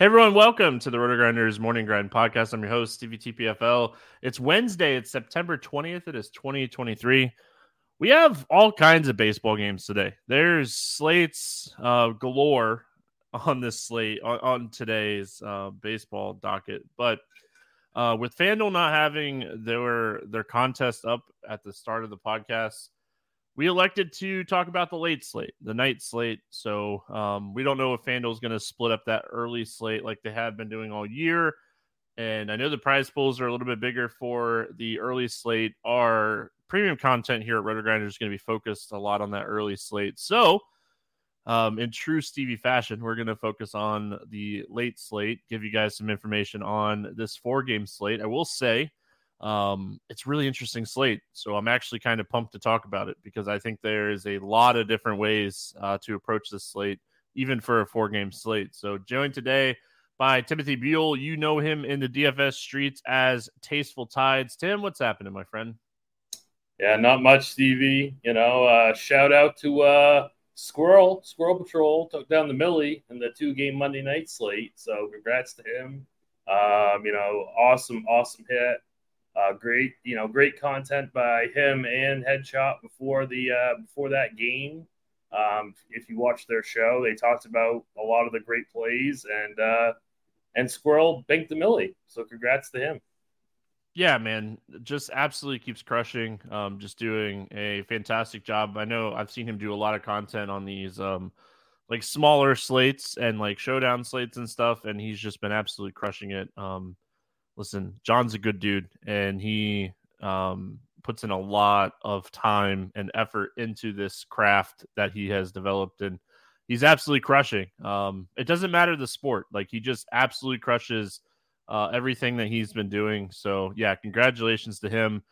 Hey everyone, welcome to the Roto Grinders Morning Grind Podcast. I'm your host, Stevie TPFL. It's Wednesday, it's September 20th, it is 2023. We have all kinds of baseball games today. There's slates uh, galore on this slate on, on today's uh, baseball docket, but uh, with FanDuel not having their their contest up at the start of the podcast, we elected to talk about the late slate, the night slate. So um, we don't know if FanDuel is going to split up that early slate like they have been doing all year. And I know the prize pools are a little bit bigger for the early slate. Our premium content here at Roto Grinder is going to be focused a lot on that early slate. So, um, in true Stevie fashion, we're going to focus on the late slate, give you guys some information on this four game slate. I will say, um, it's really interesting slate. So I'm actually kind of pumped to talk about it because I think there is a lot of different ways uh, to approach this slate, even for a four game slate. So joined today by Timothy Buell. You know him in the DFS streets as Tasteful Tides. Tim, what's happening, my friend? Yeah, not much, Stevie. You know, uh, shout out to uh, Squirrel, Squirrel Patrol took down the Millie in the two game Monday night slate. So congrats to him. Um, you know, awesome, awesome hit. Uh, great, you know, great content by him and Headshot before the uh, before that game. Um, if you watch their show, they talked about a lot of the great plays and uh, and Squirrel banked the Millie. So congrats to him. Yeah, man, just absolutely keeps crushing. Um, just doing a fantastic job. I know I've seen him do a lot of content on these um, like smaller slates and like showdown slates and stuff, and he's just been absolutely crushing it. Um, listen, John's a good dude, and he um, puts in a lot of time and effort into this craft that he has developed, and he's absolutely crushing. Um, it doesn't matter the sport; like he just absolutely crushes uh, everything that he's been doing. So, yeah, congratulations to him.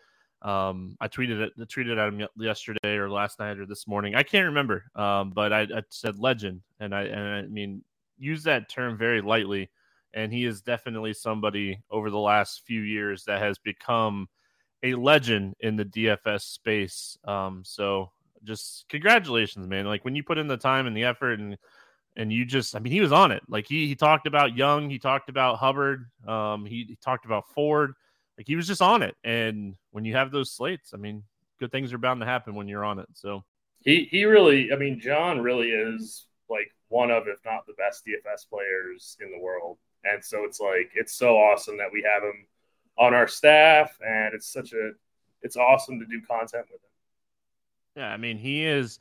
Um, I tweeted it, tweeted at him yesterday or last night or this morning. I can't remember. Um, but I, I said legend, and I and I mean use that term very lightly. And he is definitely somebody over the last few years that has become a legend in the DFS space. Um, so just congratulations, man. Like when you put in the time and the effort and and you just I mean he was on it. Like he he talked about Young, he talked about Hubbard, um, he, he talked about Ford. Like he was just on it. And when you have those slates, I mean, good things are bound to happen when you're on it. So he he really I mean John really is like one of if not the best DFS players in the world. And so it's like it's so awesome that we have him on our staff and it's such a it's awesome to do content with him. Yeah, I mean he is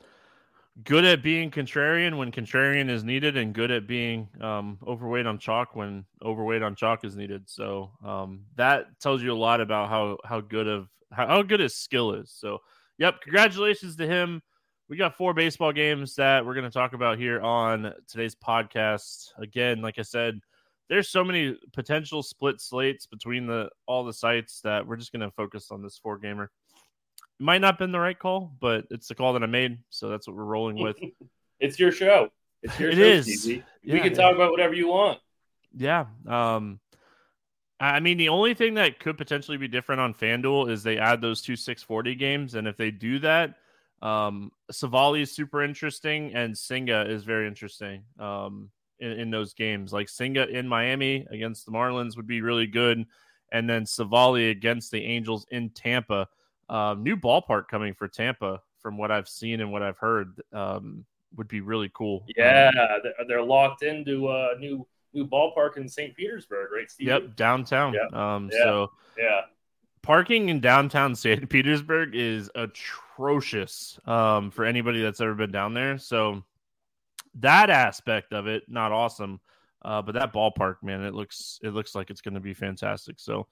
good at being contrarian when contrarian is needed and good at being um, overweight on chalk when overweight on chalk is needed. So um, that tells you a lot about how how good of how, how good his skill is. So yep congratulations to him. We got four baseball games that we're going to talk about here on today's podcast. Again like i said there's so many potential split slates between the all the sites that we're just going to focus on this four gamer It might not been the right call, but it's the call that I made, so that's what we're rolling with. it's your show. It's your it show, is. Yeah, we can yeah. talk about whatever you want. Yeah. Um, I mean, the only thing that could potentially be different on FanDuel is they add those two 640 games, and if they do that, um, Civale is super interesting, and Senga is very interesting. Um, in, in those games, like Senga in Miami against the Marlins would be really good, and then Civale against the Angels in Tampa um, new ballpark coming for Tampa, from what I've seen and what I've heard, um, would be really cool. Yeah, um, they're locked into a new new ballpark in St. Petersburg, right? Steve? Yep, downtown. Yep. Um, yeah. so yeah, parking in downtown St. Petersburg is atrocious um, for anybody that's ever been down there. So that aspect of it, not awesome. Uh, but that ballpark, man, it looks it looks like it's going to be fantastic. So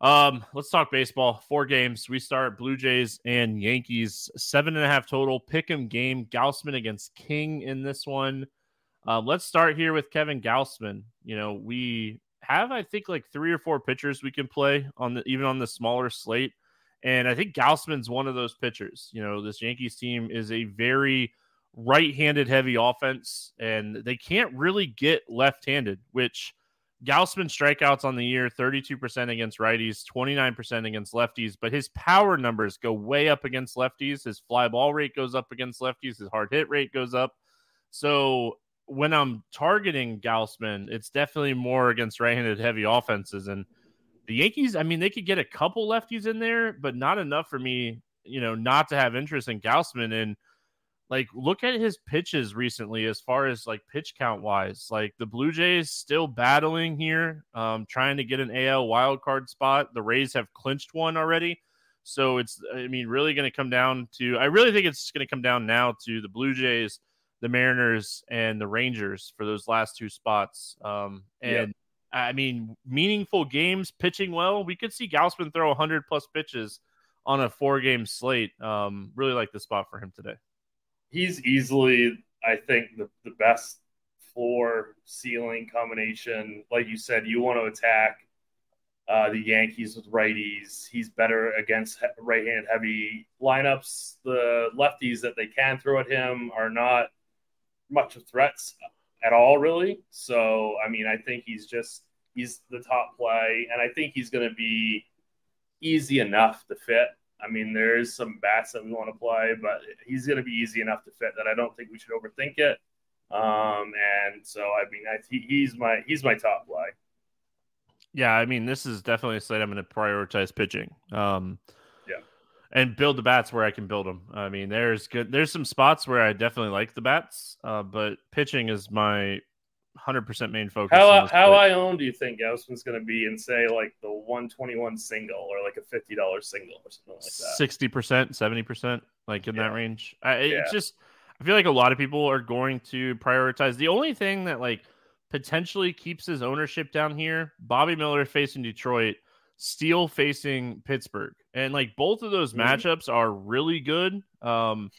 um, let's talk baseball. Four games. We start Blue Jays and Yankees. Seven and a half total. Pick 'em game. Gausman against King in this one. Um, let's start here with Kevin Gausman. You know, we have I think like three or four pitchers we can play on the even on the smaller slate, and I think Gausman's one of those pitchers. You know, this Yankees team is a very right-handed heavy offense, and they can't really get left-handed, which Gausman strikeouts on the year 32% against righties, 29% against lefties, but his power numbers go way up against lefties. His fly ball rate goes up against lefties, his hard hit rate goes up. So when I'm targeting Gausman, it's definitely more against right handed heavy offenses. And the Yankees, I mean, they could get a couple lefties in there, but not enough for me, you know, not to have interest in Gausman. And like look at his pitches recently as far as like pitch count wise. Like the blue jays still battling here um trying to get an al wild card spot. The rays have clinched one already. So it's i mean really going to come down to i really think it's going to come down now to the blue jays the mariners and the rangers for those last two spots. Um and yep. i mean meaningful games pitching well. We could see gausman throw 100 plus pitches on a four game slate. Um really like the spot for him today he's easily, I think, the, the best floor ceiling combination. Like you said, you want to attack uh, the Yankees with righties. He's better against right hand heavy lineups. The lefties that they can throw at him are not much of threats at all, really. So, I mean, I think he's just he's the top play, and I think he's going to be easy enough to fit. I mean, there is some bats that we want to play, but he's going to be easy enough to fit that I don't think we should overthink it. Um, and so, I mean, I, he, he's my he's my top play. Yeah, I mean, this is definitely a slate I'm going to prioritize pitching. Um, yeah, and build the bats where I can build them. I mean, there's good. There's some spots where I definitely like the bats, uh, but pitching is my 100% main focus. How how I own do you think Gausman's going to be in say like the 121 single or like a $50 single or something like that? 60%, 70%, like in yeah. that range. I, yeah. It's just I feel like a lot of people are going to prioritize. The only thing that like potentially keeps his ownership down here, Bobby Miller facing Detroit, Steele facing Pittsburgh. And like both of those mm-hmm. matchups are really good. Um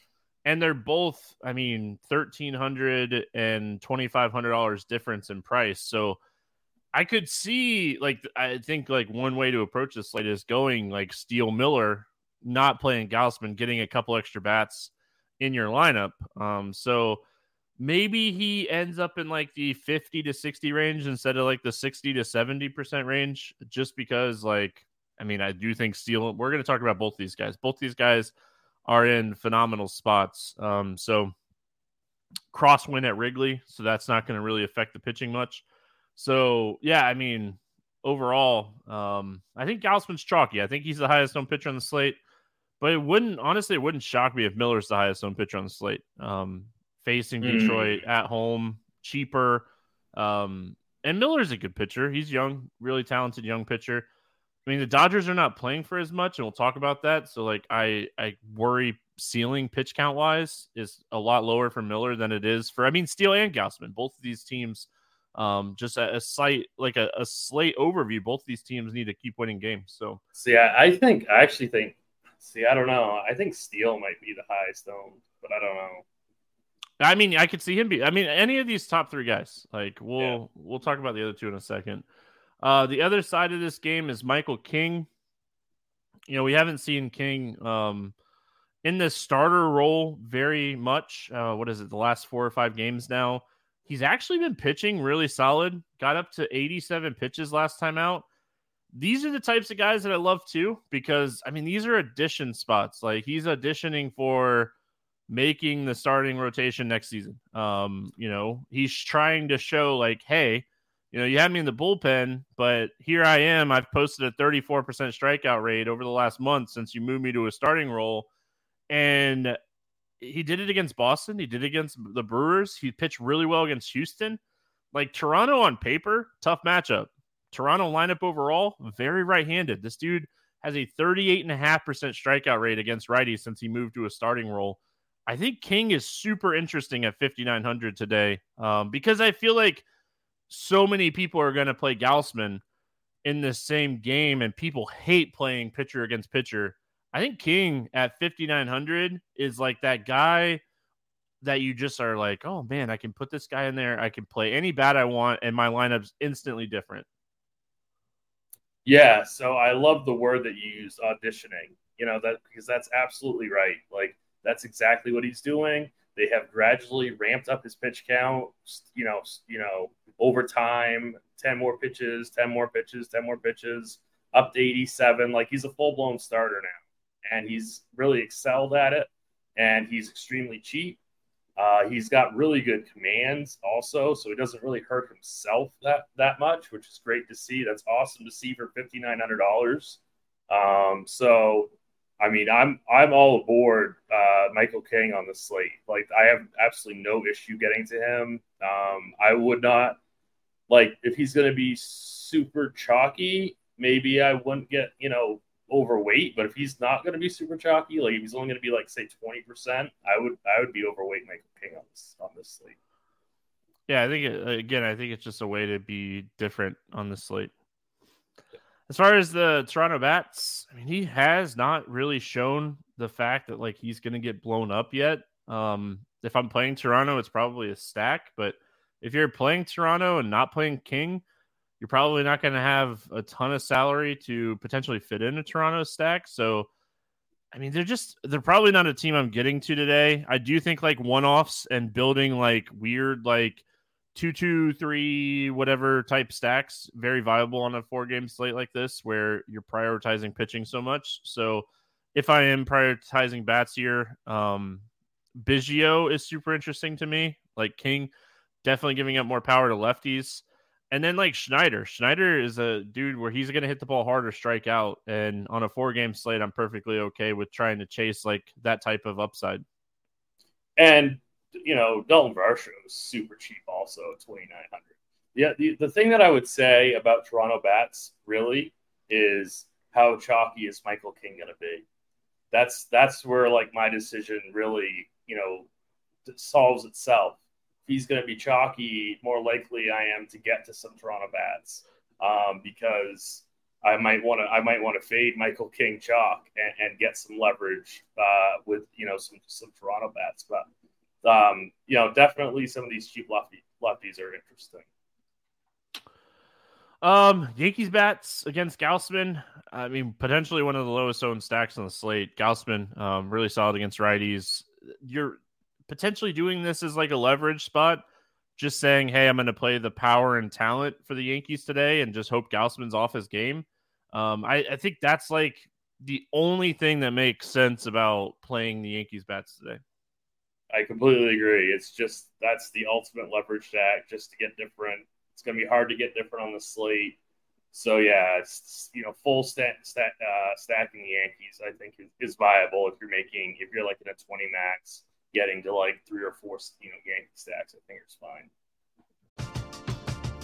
and they're both i mean $1300 and $2500 difference in price so I could see like I think like one way to approach this slate is going like Steele Miller, not playing Gausman, getting a couple extra bats in your lineup. Um, so maybe he ends up in like the 50 to 60 range instead of like the 60 to 70 percent range, just because like I mean I do think Steele. We're going to talk about both these guys. Both these guys are in phenomenal spots. Um, so crosswind at Wrigley, so that's not going to really affect the pitching much. So yeah, I mean, overall, um, I think Gausman's chalky. I think he's the highest owned pitcher on the slate, but it wouldn't honestly it wouldn't shock me if Miller's the highest owned pitcher on the slate. Um, facing mm. Detroit at home, cheaper. Um, and Miller's a good pitcher. He's young, really talented young pitcher. I mean, the Dodgers are not playing for as much, and we'll talk about that. So, like, I I worry ceiling pitch count wise is a lot lower for Miller than it is for I mean Steele and Gausman. Both of these teams, um, just a, a site like a, a, slate overview. Both of these teams need to keep winning games. So, see, I, I think I actually think, see, I don't know. I think Steele might be the highest owned, but I don't know. I mean, I could see him be. I mean, any of these top three guys. Like, we'll yeah. we'll talk about the other two in a second. Uh, the other side of this game is Michael King. You know, we haven't seen King um, in this starter role very much. Uh, what is it, the last four or five games now? He's actually been pitching really solid, got up to 87 pitches last time out. These are the types of guys that I love too, because I mean, these are addition spots. Like he's auditioning for making the starting rotation next season. Um, you know, he's trying to show like, hey, you know, you had me in the bullpen, but here I am. I've posted a 34% strikeout rate over the last month since you moved me to a starting role. And he did it against Boston. He did it against the Brewers. He pitched really well against Houston. Like Toronto on paper, tough matchup. Toronto lineup overall, very right handed. This dude has a 38.5% strikeout rate against righties since he moved to a starting role. I think King is super interesting at 5,900 today um, because I feel like – so many people are going to play Gausman in the same game, and people hate playing pitcher against pitcher. I think King at 5,900 is like that guy that you just are like, oh man, I can put this guy in there. I can play any bat I want, and my lineup's instantly different. Yeah. So I love the word that you use, auditioning, you know, that because that's absolutely right. Like, that's exactly what he's doing. They have gradually ramped up his pitch count, you know, you know, over time, 10 more pitches, 10 more pitches, 10 more pitches, up to 87. Like he's a full blown starter now. And he's really excelled at it. And he's extremely cheap. Uh, he's got really good commands also, so he doesn't really hurt himself that that much, which is great to see. That's awesome to see for fifty nine hundred dollars. Um, so I mean, I'm I'm all aboard uh, Michael King on the slate. Like, I have absolutely no issue getting to him. Um, I would not like if he's going to be super chalky. Maybe I wouldn't get you know overweight, but if he's not going to be super chalky, like if he's only going to be like say twenty percent, I would I would be overweight Michael King on this on this slate. Yeah, I think it, again, I think it's just a way to be different on the slate. As far as the Toronto bats, I mean, he has not really shown the fact that like he's going to get blown up yet. Um, if I'm playing Toronto, it's probably a stack. But if you're playing Toronto and not playing King, you're probably not going to have a ton of salary to potentially fit in a Toronto stack. So, I mean, they're just they're probably not a team I'm getting to today. I do think like one offs and building like weird like two, two, three, whatever type stacks, very viable on a four game slate like this where you're prioritizing pitching so much. So if I am prioritizing bats here, um, Biggio is super interesting to me. Like King, definitely giving up more power to lefties. And then like Schneider, Schneider is a dude where he's going to hit the ball hard or strike out. And on a four game slate, I'm perfectly okay with trying to chase like that type of upside. And you know, Dalton Varsho is super cheap also at 2900 Yeah, the, the thing that I would say about Toronto Bats really is how chalky is Michael King going to be? That's that's where like my decision really, you know, solves itself. If he's going to be chalky, more likely I am to get to some Toronto Bats um, because I might want to I might want to fade Michael King chalk and, and get some leverage uh, with you know some some Toronto bats. But um, you know, definitely some of these cheap lefty, lefties are interesting. Um, Yankees bats against Gausman. I mean, potentially one of the lowest owned stacks on the slate. Gausman, um, really solid against righties. You're potentially doing this as like a leverage spot, just saying, "Hey, I'm going to play the power and talent for the Yankees today, and just hope Gausman's off his game." Um, I, I think that's like the only thing that makes sense about playing the Yankees bats today. I completely agree. It's just that's the ultimate leverage stack, just to get different it's going to be hard to get different on the slate. So yeah, it's you know full stat, stat uh, stacking the Yankees I think is, is, viable if you're making if you're like in a 20 max, getting to like three or four you know Yankee stacks. I think it's fine.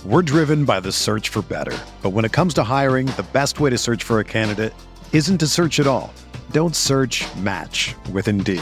We're driven by the search for better, but when it comes to hiring, the best way to search for a candidate isn't to search at all. Don't search. Match with Indeed.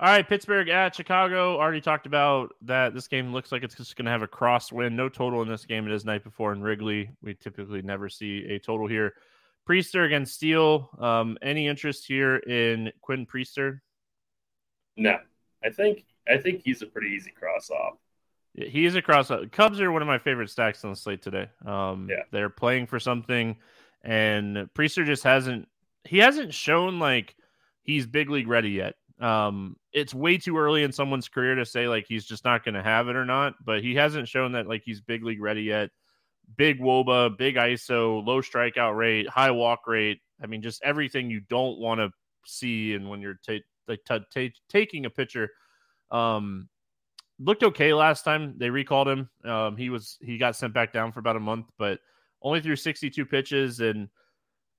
All right, Pittsburgh at Chicago. Already talked about that. This game looks like it's just going to have a cross win. No total in this game. It is night before in Wrigley. We typically never see a total here. Priester against Steele. Um, any interest here in Quinn Priester? No, I think I think he's a pretty easy cross off. He is a cross off. Cubs are one of my favorite stacks on the slate today. Um, yeah, they're playing for something, and Priester just hasn't. He hasn't shown like he's big league ready yet. Um, it's way too early in someone's career to say like he's just not going to have it or not, but he hasn't shown that like he's big league ready yet. Big Woba, big ISO, low strikeout rate, high walk rate. I mean, just everything you don't want to see. And when you're taking a pitcher, um, looked okay last time they recalled him. Um, he was he got sent back down for about a month, but only threw 62 pitches and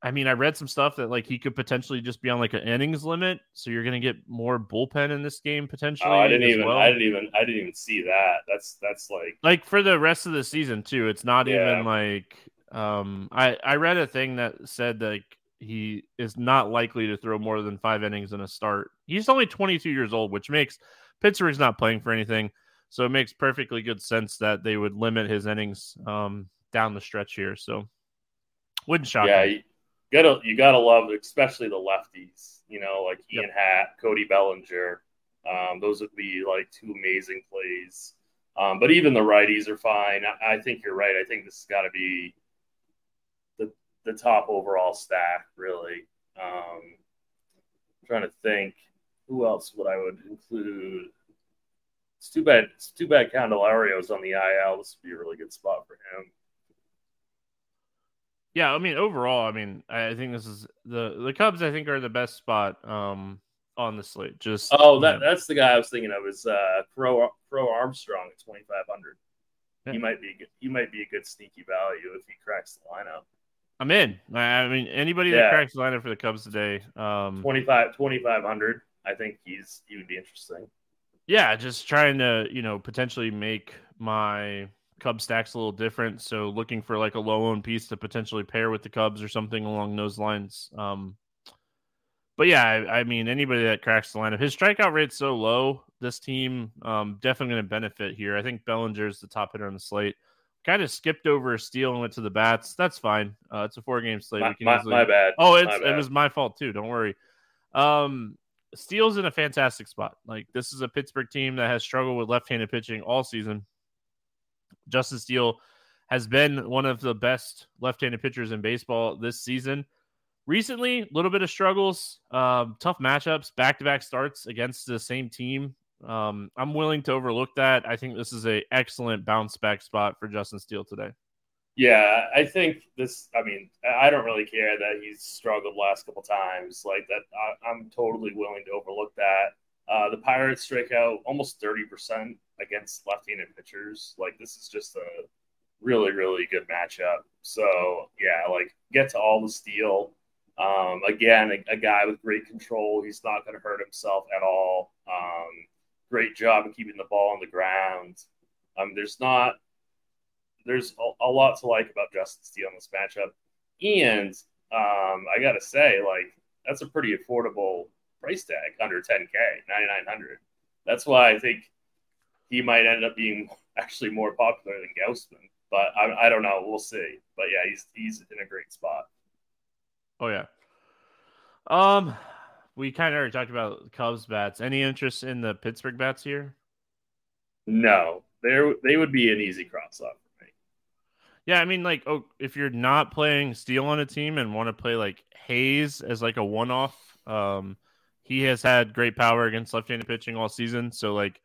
I mean, I read some stuff that like he could potentially just be on like an innings limit, so you're going to get more bullpen in this game potentially. Oh, I didn't even, well. I didn't even, I didn't even see that. That's that's like like for the rest of the season too. It's not yeah. even like um, I I read a thing that said like he is not likely to throw more than five innings in a start. He's only 22 years old, which makes Pittsburgh's not playing for anything, so it makes perfectly good sense that they would limit his innings um down the stretch here. So wouldn't shock yeah, me gotta you gotta love especially the lefties. You know, like Ian yep. Happ, Cody Bellinger. Um, those would be like two amazing plays. Um, but even the righties are fine. I, I think you're right. I think this has got to be the the top overall stack, really. Um, I'm trying to think who else would I would include. It's too bad. It's too bad Candelario's on the IL. This would be a really good spot for him. Yeah, I mean overall, I mean I think this is the the Cubs. I think are the best spot um on the slate. Just oh, that that's the guy I was thinking of is uh Crow Crow Armstrong at twenty five hundred. Yeah. He might be good. He might be a good sneaky value if he cracks the lineup. I'm in. I mean, anybody that cracks the lineup for the Cubs today, um, 25, 2,500. I think he's he would be interesting. Yeah, just trying to you know potentially make my Cub stack's a little different. So looking for like a low owned piece to potentially pair with the Cubs or something along those lines. Um, but yeah, I, I, mean, anybody that cracks the lineup, his strikeout rate's so low. This team um, definitely going to benefit here. I think Bellinger's the top hitter on the slate. Kind of skipped over Steele and went to the bats. That's fine. Uh, it's a four game slate. My, my, easily... my bad. Oh, it's, bad. it was my fault too. Don't worry. Um, Steele's in a fantastic spot. Like this is a Pittsburgh team that has struggled with left handed pitching all season. Justin Steele has been one of the best left-handed pitchers in baseball this season. Recently, a little bit of struggles, um, tough matchups, back-to-back starts against the same team. Um, I'm willing to overlook that. I think this is a excellent bounce back spot for Justin Steele today. Yeah, I think this. I mean, I don't really care that he's struggled last couple times. Like that, I, am totally willing to overlook that. Uh, the Pirates strike out almost 30% against left-handed pitchers. Like this is just a really, really good matchup. So yeah, like get to all the Steele. Um, again, a, a, guy with great control. He's not going to hurt himself at all. Um, great job of keeping the ball on the ground. Um, there's not there's a, a, lot to like about Justin Steele in this matchup, and um, I got to say, like that's a pretty affordable price tag under 10k, 9900. That's why I think he might end up being actually more popular than Gausman. But I, I don't know. We'll see. But yeah, he's he's in a great spot. Oh yeah. Um, we kind of already talked about Cubs bats. Any interest in the Pittsburgh bats here? No, they they would be an easy cross up for me. Yeah, I mean, like, oh, if you're not playing Steele on a team and want to play like Hayes as like a one-off, um, he has had great power against left-handed pitching all season. So like,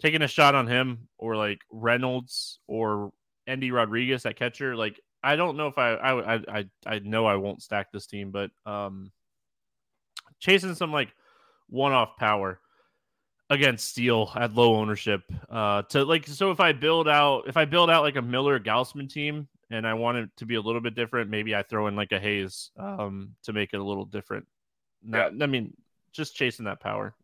taking a shot on him or like Reynolds or Endy Rodriguez at catcher, like I don't know if I I I I know I won't stack this team, but um, chasing some like one-off power against Steele at low ownership. Uh, to like so if I build out if I build out like a Miller Gausman team and I want it to be a little bit different, maybe I throw in like a Hayes um to make it a little different. Not, yeah. I mean, just chasing that power.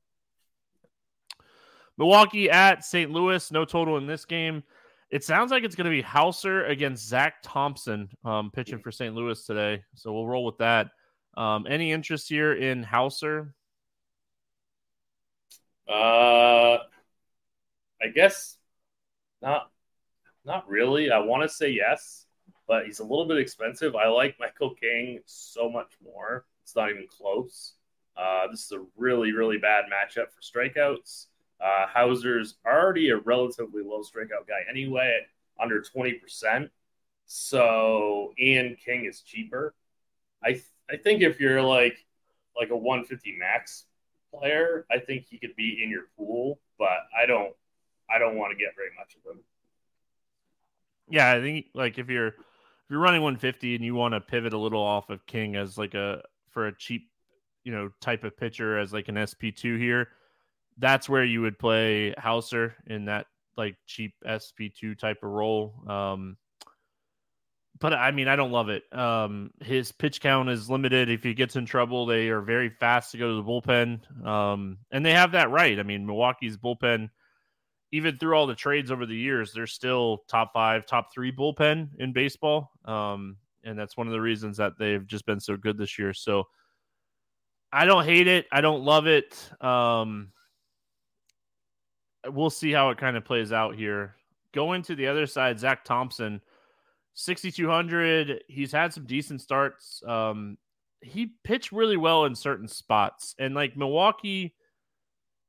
Milwaukee at St. Louis, no total in this game. It sounds like it's going to be Houser against Zach Thompson um, pitching for St. Louis today. So we'll roll with that. Um, any interest here in Houser? Uh, I guess not. Not really. I want to say yes, but he's a little bit expensive. I like Michael King so much more. It's not even close. Uh, this is a really, really bad matchup for strikeouts. Uh, Houser's already a relatively low strikeout guy anyway, under 20%. So Ian King is cheaper. I th- I think if you're like like a 150 max player, I think he could be in your pool, but I don't I don't want to get very much of him. Yeah, I think like if you're if you're running 150 and you want to pivot a little off of King as like a for a cheap, you know, type of pitcher as like an SP2 here, that's where you would play Houser in that like cheap SP2 type of role. Um, but I mean, I don't love it. Um, his pitch count is limited. If he gets in trouble, they are very fast to go to the bullpen. Um, and they have that right. I mean, Milwaukee's bullpen, even through all the trades over the years, they're still top five, top three bullpen in baseball. Um, and that's one of the reasons that they've just been so good this year. So I don't hate it. I don't love it. Um, we'll see how it kind of plays out here. Going to the other side, Zach Thompson 6,200. He's had some decent starts. Um, he pitched really well in certain spots. And like Milwaukee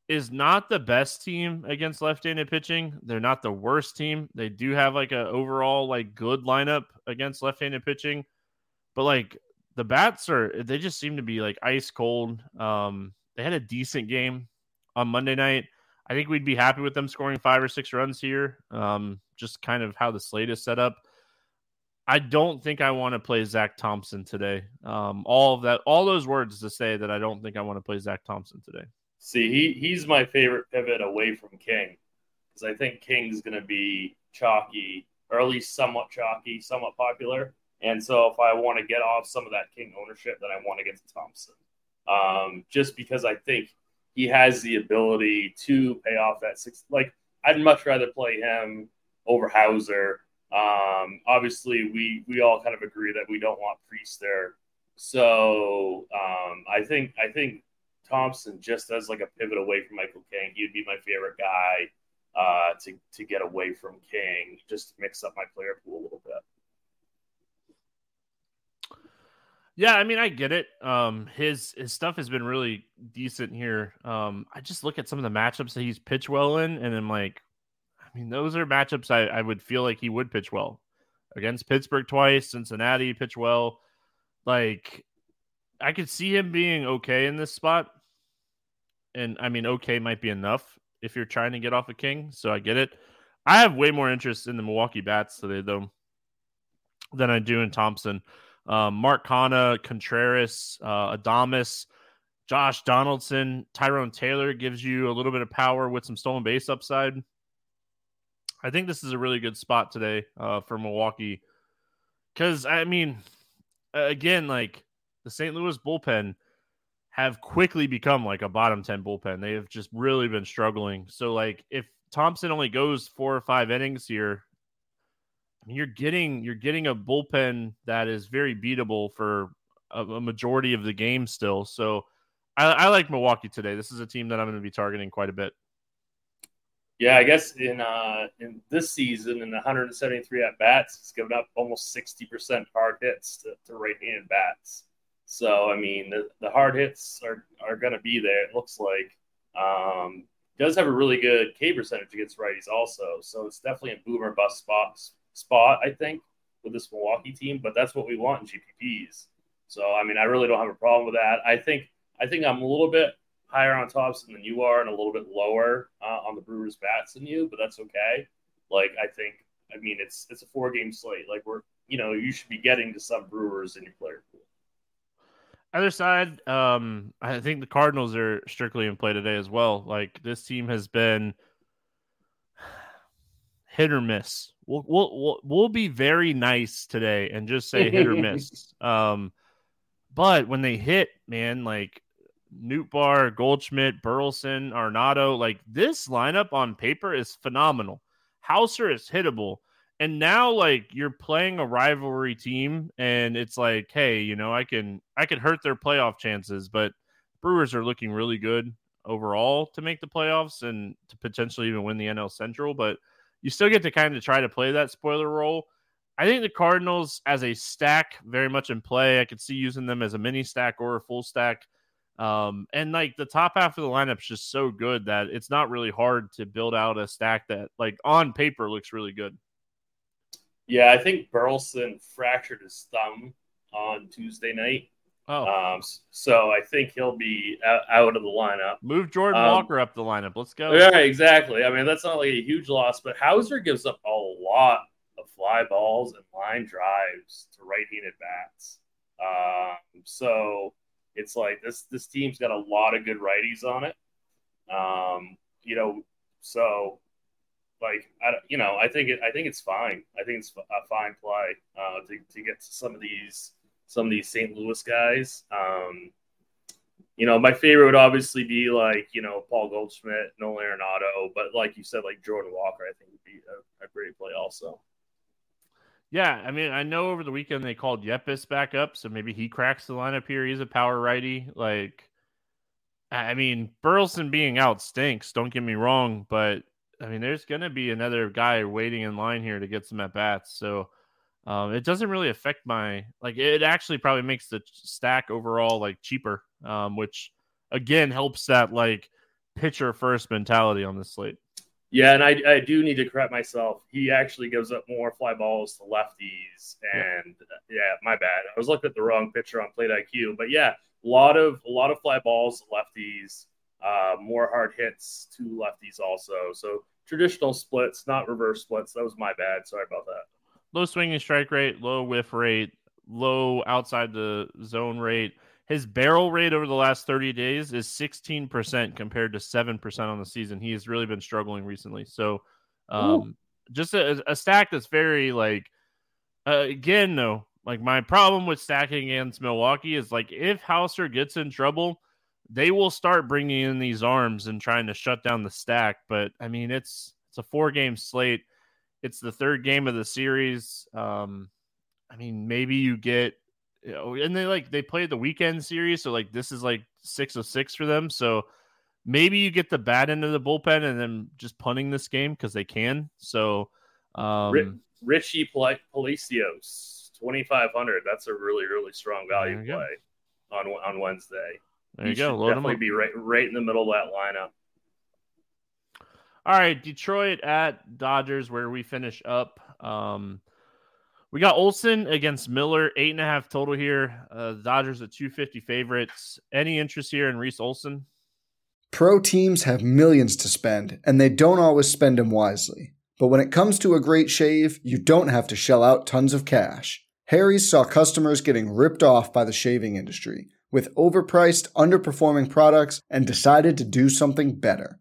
is not the best team against left handed pitching. They're not the worst team. They do have like a overall like good lineup against left handed pitching. But like the bats are, they just seem to be like ice cold. Um, they had a decent game on Monday night. I think we'd be happy with them scoring five or six runs here. Um, just kind of how the slate is set up. I don't think I want to play Zach Thompson today. Um, all of that, all those words to say that I don't think I want to play Zach Thompson today. See, he he's my favorite pivot away from King because I think King's going to be chalky, or at least somewhat chalky, somewhat popular. And so, if I want to get off some of that King ownership, then I want to get to Thompson, um, just because I think he has the ability to pay off that six. Like, I'd much rather play him over Houser. um, obviously, we we all kind of agree that we don't want Priester. So um, I think I think Thompson just as like a pivot away from Michael King, he'd be my favorite guy uh, to to get away from King, just to mix up my player pool a little bit. Yeah, I mean, I get it. Um, his his stuff has been really decent here. Um, I just look at some of the matchups that he's pitched well in, and I'm like, I mean, those are matchups I, I would feel like he would pitch well against Pittsburgh twice, Cincinnati pitch well. Like, I could see him being okay in this spot. And I mean, okay might be enough if you're trying to get off a king. So I get it. I have way more interest in the Milwaukee Bats today, though. than I do in Thompson. Um, Mark Canha, Contreras, uh, Adames, Josh Donaldson, Tyrone Taylor gives you a little bit of power with some stolen base upside. I think this is a really good spot today uh, for Milwaukee because I mean, again, like the St. Louis bullpen have quickly become like a bottom 10 bullpen. They have just really been struggling. So, like, if Thompson only goes four or five innings here, you're getting you're getting a bullpen that is very beatable for a, a majority of the game still. So, I, I like Milwaukee today. This is a team that I'm going to be targeting quite a bit. Yeah, I guess in uh, in this season, in 173 at bats, it's given up almost 60% hard hits to, to right-handed bats. So I mean, the, the hard hits are are going to be there. It looks like. Um, does have a really good K percentage against righties also. So it's definitely a boomer bust spot spot I think with this Milwaukee team. But that's what we want in GPPs. So I mean, I really don't have a problem with that. I think I think I'm a little bit higher on Thompson than you are and a little bit lower uh, on the Brewers bats than you, but that's okay. Like I think, I mean, it's it's a four game slate. Like we're, you know, you should be getting to some Brewers in your player pool. Other side, um, I think the Cardinals are strictly in play today as well. Like this team has been hit or miss. We'll we'll we'll, be very nice today and just say hit or miss. Um, but when they hit, man, like Nootbaar, Goldschmidt, Burleson, Arenado. Like this lineup on paper is phenomenal. Houser is hittable. And now like you're playing a rivalry team and it's like, hey, you know, I can I can hurt their playoff chances, but Brewers are looking really good overall to make the playoffs and to potentially even win the NL Central, but you still get to kind of try to play that spoiler role. I think the Cardinals as a stack very much in play. I could see using them as a mini stack or a full stack. Um, and like the top half of the lineup is just so good that it's not really hard to build out a stack that like on paper looks really good. Yeah, I think Burleson fractured his thumb on Tuesday night. Oh, um, so I think he'll be out, of the lineup. Move Jordan um, Walker up the lineup. Let's go. Yeah, exactly. I mean, that's not like a huge loss, but Houser gives up a lot of fly balls and line drives to right-handed bats. Um, so it's like this this team's got a lot of good righties on it. Um, you know, so like I you know I think it I think it's fine. I think it's a fine play uh, to to get to some of these some of these St. Louis guys. Um, you know, my favorite would obviously be like you know Paul Goldschmidt, Nolan Arenado, but like you said, like Jordan Walker, I think would be a, a great play also. Yeah, I mean, I know over the weekend they called Yepez back up, so maybe he cracks the lineup here. He's a power righty. Like, I mean, Burleson being out stinks. Don't get me wrong, but I mean, there's going to be another guy waiting in line here to get some at bats. So um, it doesn't really affect my like. It actually probably makes the stack overall like cheaper, um, which again helps that like pitcher first mentality on the slate. Yeah, and I, I do need to correct myself. He actually gives up more fly balls to lefties, and yeah. yeah, my bad. I was looking at the wrong pitcher on plate IQ, but yeah, a lot of a lot of fly balls lefties, uh, more hard hits to lefties also. So traditional splits, not reverse splits. That was my bad. Sorry about that. Low swinging strike rate, low whiff rate, low outside the zone rate. His barrel rate over the last 30 days is 16% compared to 7% on the season. He has really been struggling recently. So, um, just a, a, stack that's very like, uh, again, though, like my problem with stacking against Milwaukee is like if Houser gets in trouble, they will start bringing in these arms and trying to shut down the stack. But I mean, it's it's a four game slate. It's the third game of the series. Um, I mean, maybe you get you know, and they like they played the weekend series, so like this is like six of six for them. So maybe you get the bad end of the bullpen and then just punting this game because they can. So um, Richie Palacios twenty five hundred. That's a really really strong value play on on Wednesday. There you, you go. Load definitely be right right in the middle of that lineup. All right, Detroit at Dodgers, where we finish up. Um, we got Olson against Miller, eight and a half total here. Uh, Dodgers at 250 favorites. Any interest here in Reese Olson? Pro teams have millions to spend, and they don't always spend them wisely. But when it comes to a great shave, you don't have to shell out tons of cash. Harry's saw customers getting ripped off by the shaving industry with overpriced, underperforming products and decided to do something better.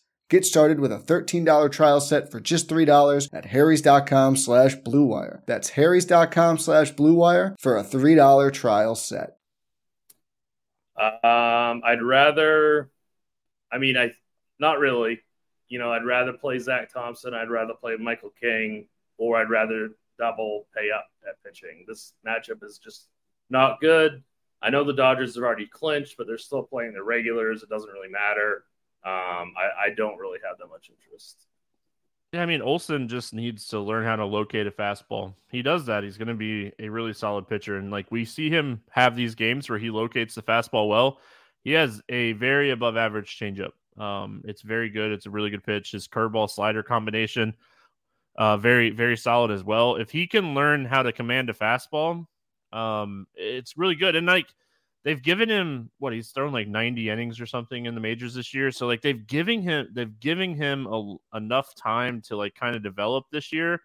Get started with a $13 trial set for just $3 at harrys.com slash bluewire. That's harrys.com slash bluewire for a $3 trial set. Um, I'd rather, I mean, I not really. You know, I'd rather play Zach Thompson. I'd rather play Michael King, or I'd rather double pay up at pitching. This matchup is just not good. I know the Dodgers have already clinched, but they're still playing the regulars. It doesn't really matter um, I, I don't really have that much interest. Yeah, I mean, Olson just needs to learn how to locate a fastball. He does that. He's going to be a really solid pitcher. And like we see him have these games where he locates the fastball well. He has a very above average changeup. Um, it's very good. It's a really good pitch. His curveball slider combination, uh, very, very solid as well. If he can learn how to command a fastball, um, it's really good. And like, they've given him what he's thrown like 90 innings or something in the majors this year. So like they've giving him they've giving him a, enough time to like kind of develop this year.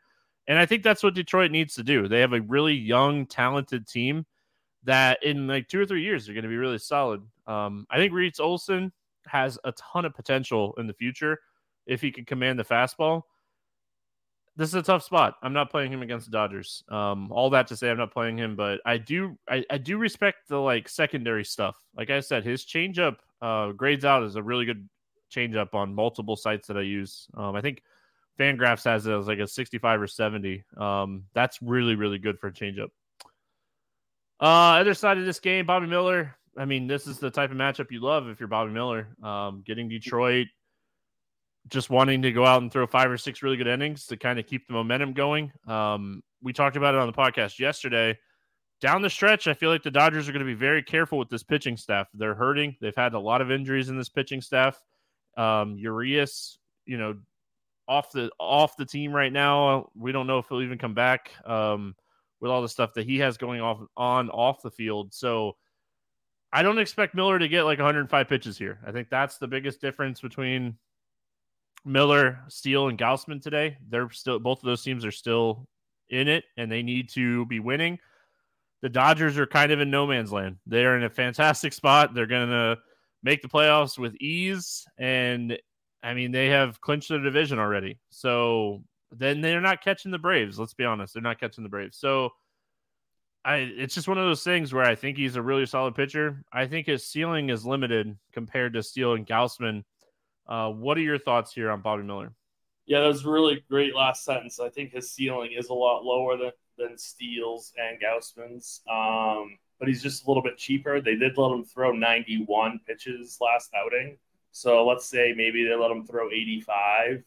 And I think that's what Detroit needs to do. They have a really young, talented team that in like two or three years they're going to be really solid. Um, I think Reese Olson has a ton of potential in the future if he can command the fastball this is a tough spot. I'm not playing him against the Dodgers. Um, all that to say, I'm not playing him, but I do, I, I do respect the like secondary stuff. Like I said, his changeup uh, grades out as a really good changeup on multiple sites that I use. Um, I think Fangraphs has it as like a 65 or 70. Um, that's really, really good for a changeup. Uh, other side of this game, Bobby Miller. I mean, this is the type of matchup you love if you're Bobby Miller. Um, getting Detroit just wanting to go out and throw five or six really good innings to kind of keep the momentum going. Um, we talked about it on the podcast yesterday. Down the stretch, I feel like the Dodgers are going to be very careful with this pitching staff. They're hurting. They've had a lot of injuries in this pitching staff. Um, Urias, you know, off the off the team right now. We don't know if he'll even come back um, with all the stuff that he has going off on off the field. So I don't expect Miller to get like 105 pitches here. I think that's the biggest difference between Miller, Steele, and Gausman today. They're still both of those teams are still in it, and they need to be winning. The Dodgers are kind of in no man's land. They're in a fantastic spot. They're going to make the playoffs with ease, and I mean they have clinched their division already. So then they're not catching the Braves. Let's be honest, they're not catching the Braves. So I, it's just one of those things where I think he's a really solid pitcher. I think his ceiling is limited compared to Steele and Gausman uh, what are your thoughts here on Bobby Miller? Yeah, that was really great last sentence. I think his ceiling is a lot lower than, than Steele's and Gausman's, um, but he's just a little bit cheaper. They did let him throw 91 pitches last outing. So let's say maybe they let him throw 85. Um,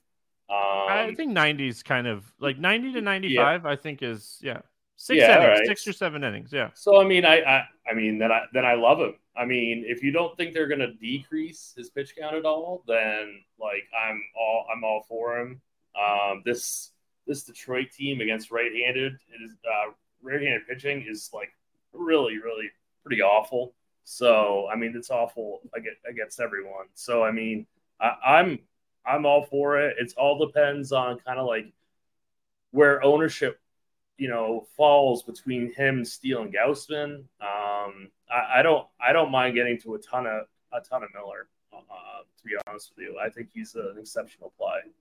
I think 90 is kind of like 90 to 95, yeah. I think is, yeah. Six yeah, innings, right. six or seven innings, yeah. So I mean, I, I, I mean, then I then I love him. I mean, if you don't think they're going to decrease his pitch count at all, then like I'm all I'm all for him. Um, this this Detroit team against right-handed is uh, right-handed pitching is like really really pretty awful. So I mean, it's awful against everyone. So I mean, I, I'm I'm all for it. It all depends on kind of like where ownership you know falls between him and Steele and Gausman. Um, I, I, don't I don't mind getting to a ton of a ton of Miller. Uh, to be honest with you, I think he's an exceptional play.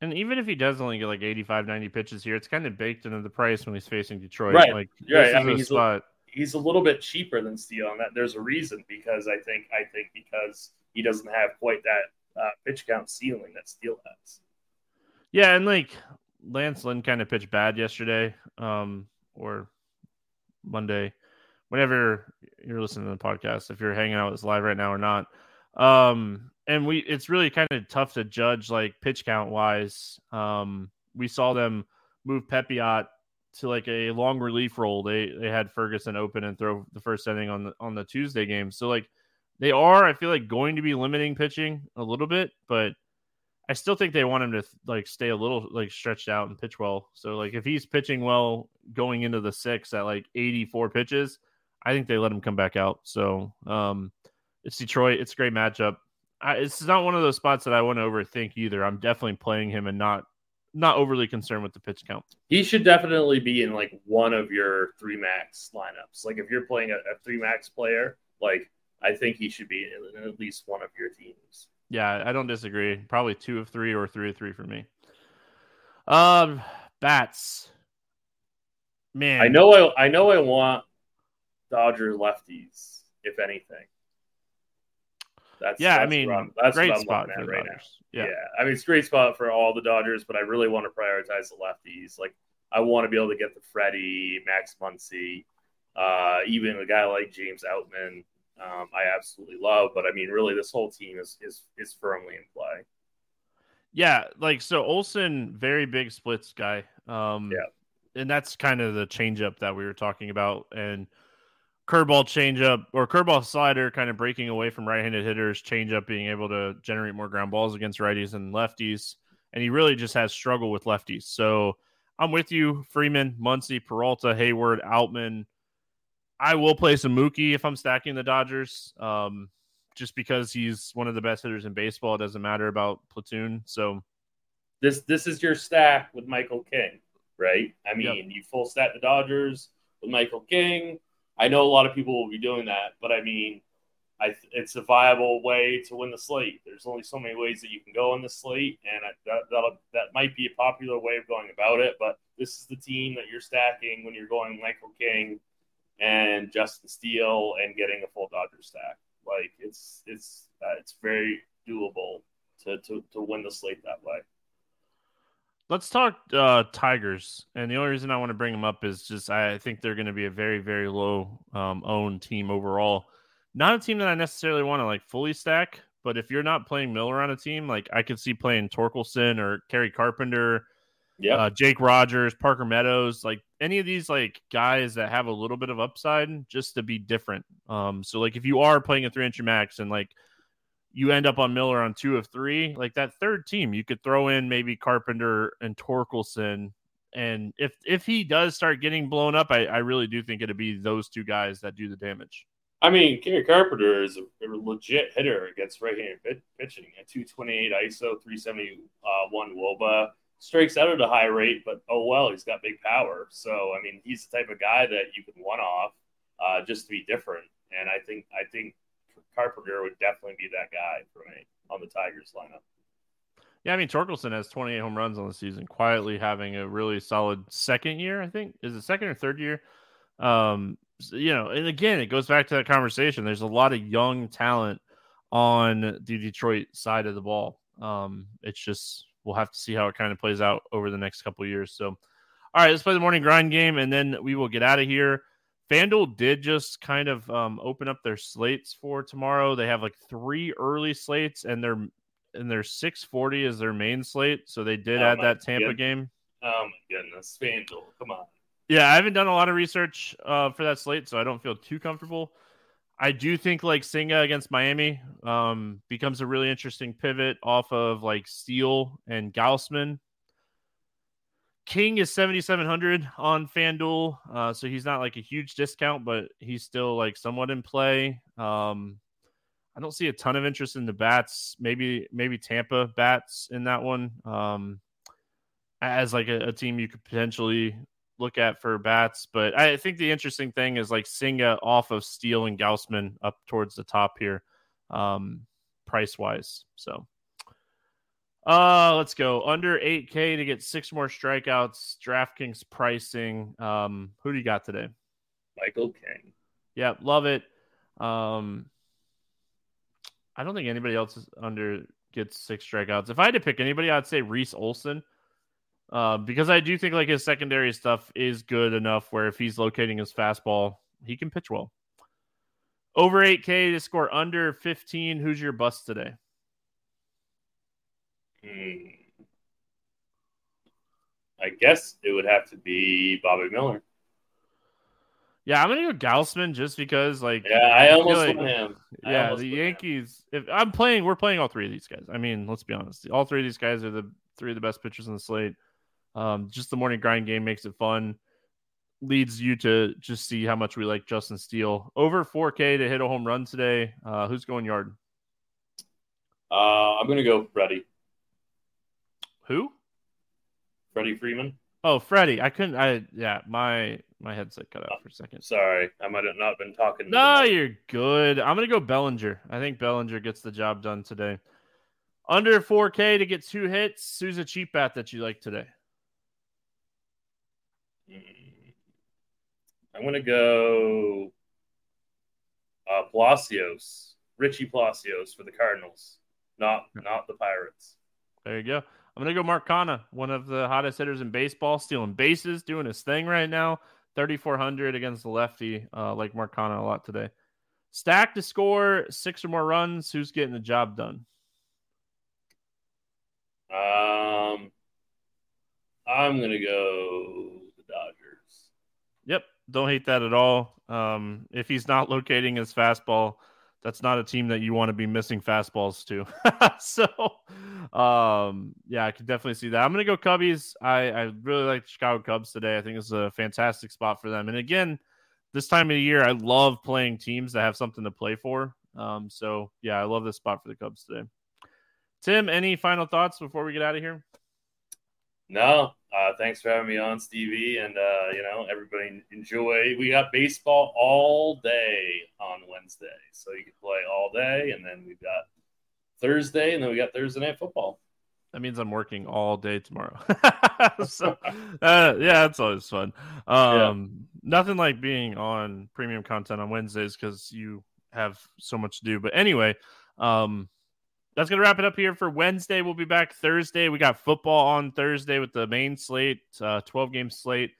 And even if he does only get like 85, 90 pitches here, it's kind of baked into the price when he's facing Detroit. Right. Like, right. I mean, he's spot. A, he's a little bit cheaper than Steele, and that there's a reason because I think I think because he doesn't have quite that uh, pitch count ceiling that Steele has. Yeah, and like Lance Lynn kind of pitched bad yesterday, um, or Monday, whenever you're listening to the podcast, if you're hanging out with us live right now or not. Um, and we it's really kind of tough to judge like pitch count wise. Um, we saw them move Pepiot to like a long relief role. They they had Ferguson open and throw the first inning on the on the Tuesday game. So like they are, I feel like going to be limiting pitching a little bit, but I still think they want him to like stay a little like stretched out and pitch well. So like if he's pitching well going into the six at like 84 pitches, I think they let him come back out. So um it's Detroit. It's a great matchup. I, it's not one of those spots that I want to overthink either. I'm definitely playing him and not not overly concerned with the pitch count. He should definitely be in like one of your three max lineups. Like if you're playing a, a three max player, like I think he should be in, in at least one of your teams. Yeah, I don't disagree. Probably two of three or three of three for me. Um, bats. Man, I know. I I know. I want Dodger lefties, if anything. That's yeah. That's I mean, that's great spot for right Dodgers. now. Yeah. yeah, I mean, it's a great spot for all the Dodgers, but I really want to prioritize the lefties. Like, I want to be able to get the Freddie, Max Muncy, uh, even a guy like James Outman um, I absolutely love. But I mean, really, this whole team is is is firmly in play. Yeah, like so Olson, very big splits guy. Um, yeah, and that's kind of the changeup that we were talking about, and curveball changeup or curveball slider, kind of breaking away from right-handed hitters. Changeup being able to generate more ground balls against righties and lefties, and he really just has struggle with lefties. So I'm with you, Freeman, Muncy, Peralta, Heyward, Outman. I will play some Mookie if I'm stacking the Dodgers, um, just because he's one of the best hitters in baseball. It doesn't matter about platoon. So this this is your stack with Michael King, right? I mean, yep. you full stack the Dodgers with Michael King. I know a lot of people will be doing that, but I mean, I, it's a viable way to win the slate. There's only so many ways that you can go on the slate, and that that that might be a popular way of going about it. But this is the team that you're stacking when you're going Michael King and Justin Steele and getting a full Dodger stack. Like it's it's uh, it's very doable to, to to win the slate that way. Let's talk uh, Tigers, and the only reason I want to bring them up is just I think they're going to be a very very low um, owned team overall. Not a team that I necessarily want to like fully stack, but if you're not playing Miller on a team, like I could see playing Torkelson or Kerry Carpenter yeah, uh, Jake Rogers, Parker Meadows, like any of these like guys that have a little bit of upside just to be different. Um, so like if you are playing a three inch max and like you end up on Miller on two of three, like that third team, you could throw in maybe Carpenter and Torkelson. And if if he does start getting blown up, I, I really do think it'd be those two guys that do the damage. I mean, Kerry Carpenter is a, a legit hitter against right-handed pitching at 228 ISO, 371 uh, WOBA strikes out at a high rate, but oh well, he's got big power. So I mean, he's the type of guy that you can one off uh, just to be different. And I think I think Carpenter would definitely be that guy for me on the Tigers lineup. Yeah, I mean Torkelson has 28 home runs on the season, quietly having a really solid second year. I think is it second or third year. Um, you know, and again, it goes back to that conversation. There's a lot of young talent on the Detroit side of the ball. Um, it's just we'll have to see how it kind of plays out over the next couple years. So, all right, let's play the morning grind game, and then we will get out of here. FanDuel did just kind of um, open up their slates for tomorrow. They have like three early slates, and their and their 640 is their main slate. So they did oh add that Tampa goodness. game. Oh my goodness, FanDuel, come on. Yeah, I haven't done a lot of research uh, for that slate, so I don't feel too comfortable. I do think like Senga against Miami um, becomes a really interesting pivot off of like Steele and Gausman. King is 7,700 on FanDuel. Uh, so he's not like a huge discount, but he's still like somewhat in play. Um, I don't see a ton of interest in the bats. Maybe, maybe Tampa bats in that one. Um, as like a, a team you could potentially look at for bats. But I think the interesting thing is like Senga off of Steele and Gausman up towards the top here, um, price wise. So, uh, let's go under 8K to get six more strikeouts. DraftKings pricing. Um, who do you got today? Michael King. Yep, love it. Um, I don't think anybody else is under gets six strikeouts. If I had to pick anybody, I'd say Reese Olson Uh, because I do think like his secondary stuff is good enough where if he's locating his fastball, he can pitch well. Over 8K to score under 15. Who's your bust today? Hmm. I guess it would have to be Bobby Miller. Yeah, I'm gonna go Gausman just because, like, Yeah, I almost like- him. Yeah, the went him. Yankees. If I'm playing, we're playing all three of these guys. I mean, let's be honest. All three of these guys are the three of the best pitchers on the slate. Um, just the morning grind game makes it fun. Leads you to just see how much we like Justin Steele. Over 4K to hit a home run today. Uh, who's going yard? Uh, I'm gonna go Freddie. Who? Freddie Freeman. Oh, Freddie. I couldn't. I yeah. My my headset cut out for a second. Sorry, I might have not been talking. No, you're good. I'm gonna go Bellinger. I think Bellinger gets the job done today. Under 4K to get two hits. Who's a cheap bat that you like today? Mm. I'm gonna go uh, Palacios, Richie Palacios for the Cardinals, not not the Pirates. There you go. I'm gonna go Marcana, one of the hottest hitters in baseball, stealing bases, doing his thing right now. 3,400 against the lefty. Uh, like Marcana a lot today. Stack to score six or more runs. Who's getting the job done? Um, I'm gonna go Dodgers. Yep, don't hate that at all. Um, if he's not locating his fastball, that's not a team that you want to be missing fastballs to. so, um, yeah, I can definitely see that. I'm gonna go Cubbies. I, I really like the Chicago Cubs today. I think it's a fantastic spot for them. And again, this time of the year, I love playing teams that have something to play for. Um, so yeah, I love this spot for the Cubs today. Tim, any final thoughts before we get out of here? No, uh, thanks for having me on, Stevie, and uh, you know everybody enjoy. We got baseball all day on Wednesday, so you can play all day, and then we've got Thursday, and then we got Thursday night football. That means I'm working all day tomorrow. so, uh, yeah, that's always fun. Um, Nothing like being on premium content on Wednesdays because you have so much to do. But anyway, um, that's going to wrap it up here for Wednesday. We'll be back Thursday. We got football on Thursday with the main slate, uh, 12 game slate.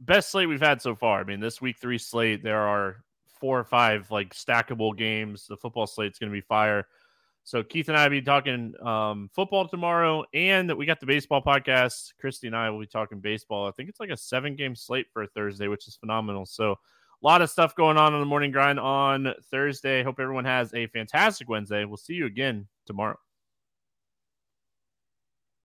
Best slate we've had so far. I mean, this week three slate, there are four or five like stackable games. The football slate's going to be fire. So Keith and I will be talking um, football tomorrow, and we got the baseball podcast. Christy and I will be talking baseball. I think it's like a seven game slate for Thursday, which is phenomenal. So a lot of stuff going on in the morning grind on Thursday. Hope everyone has a fantastic Wednesday. We'll see you again tomorrow.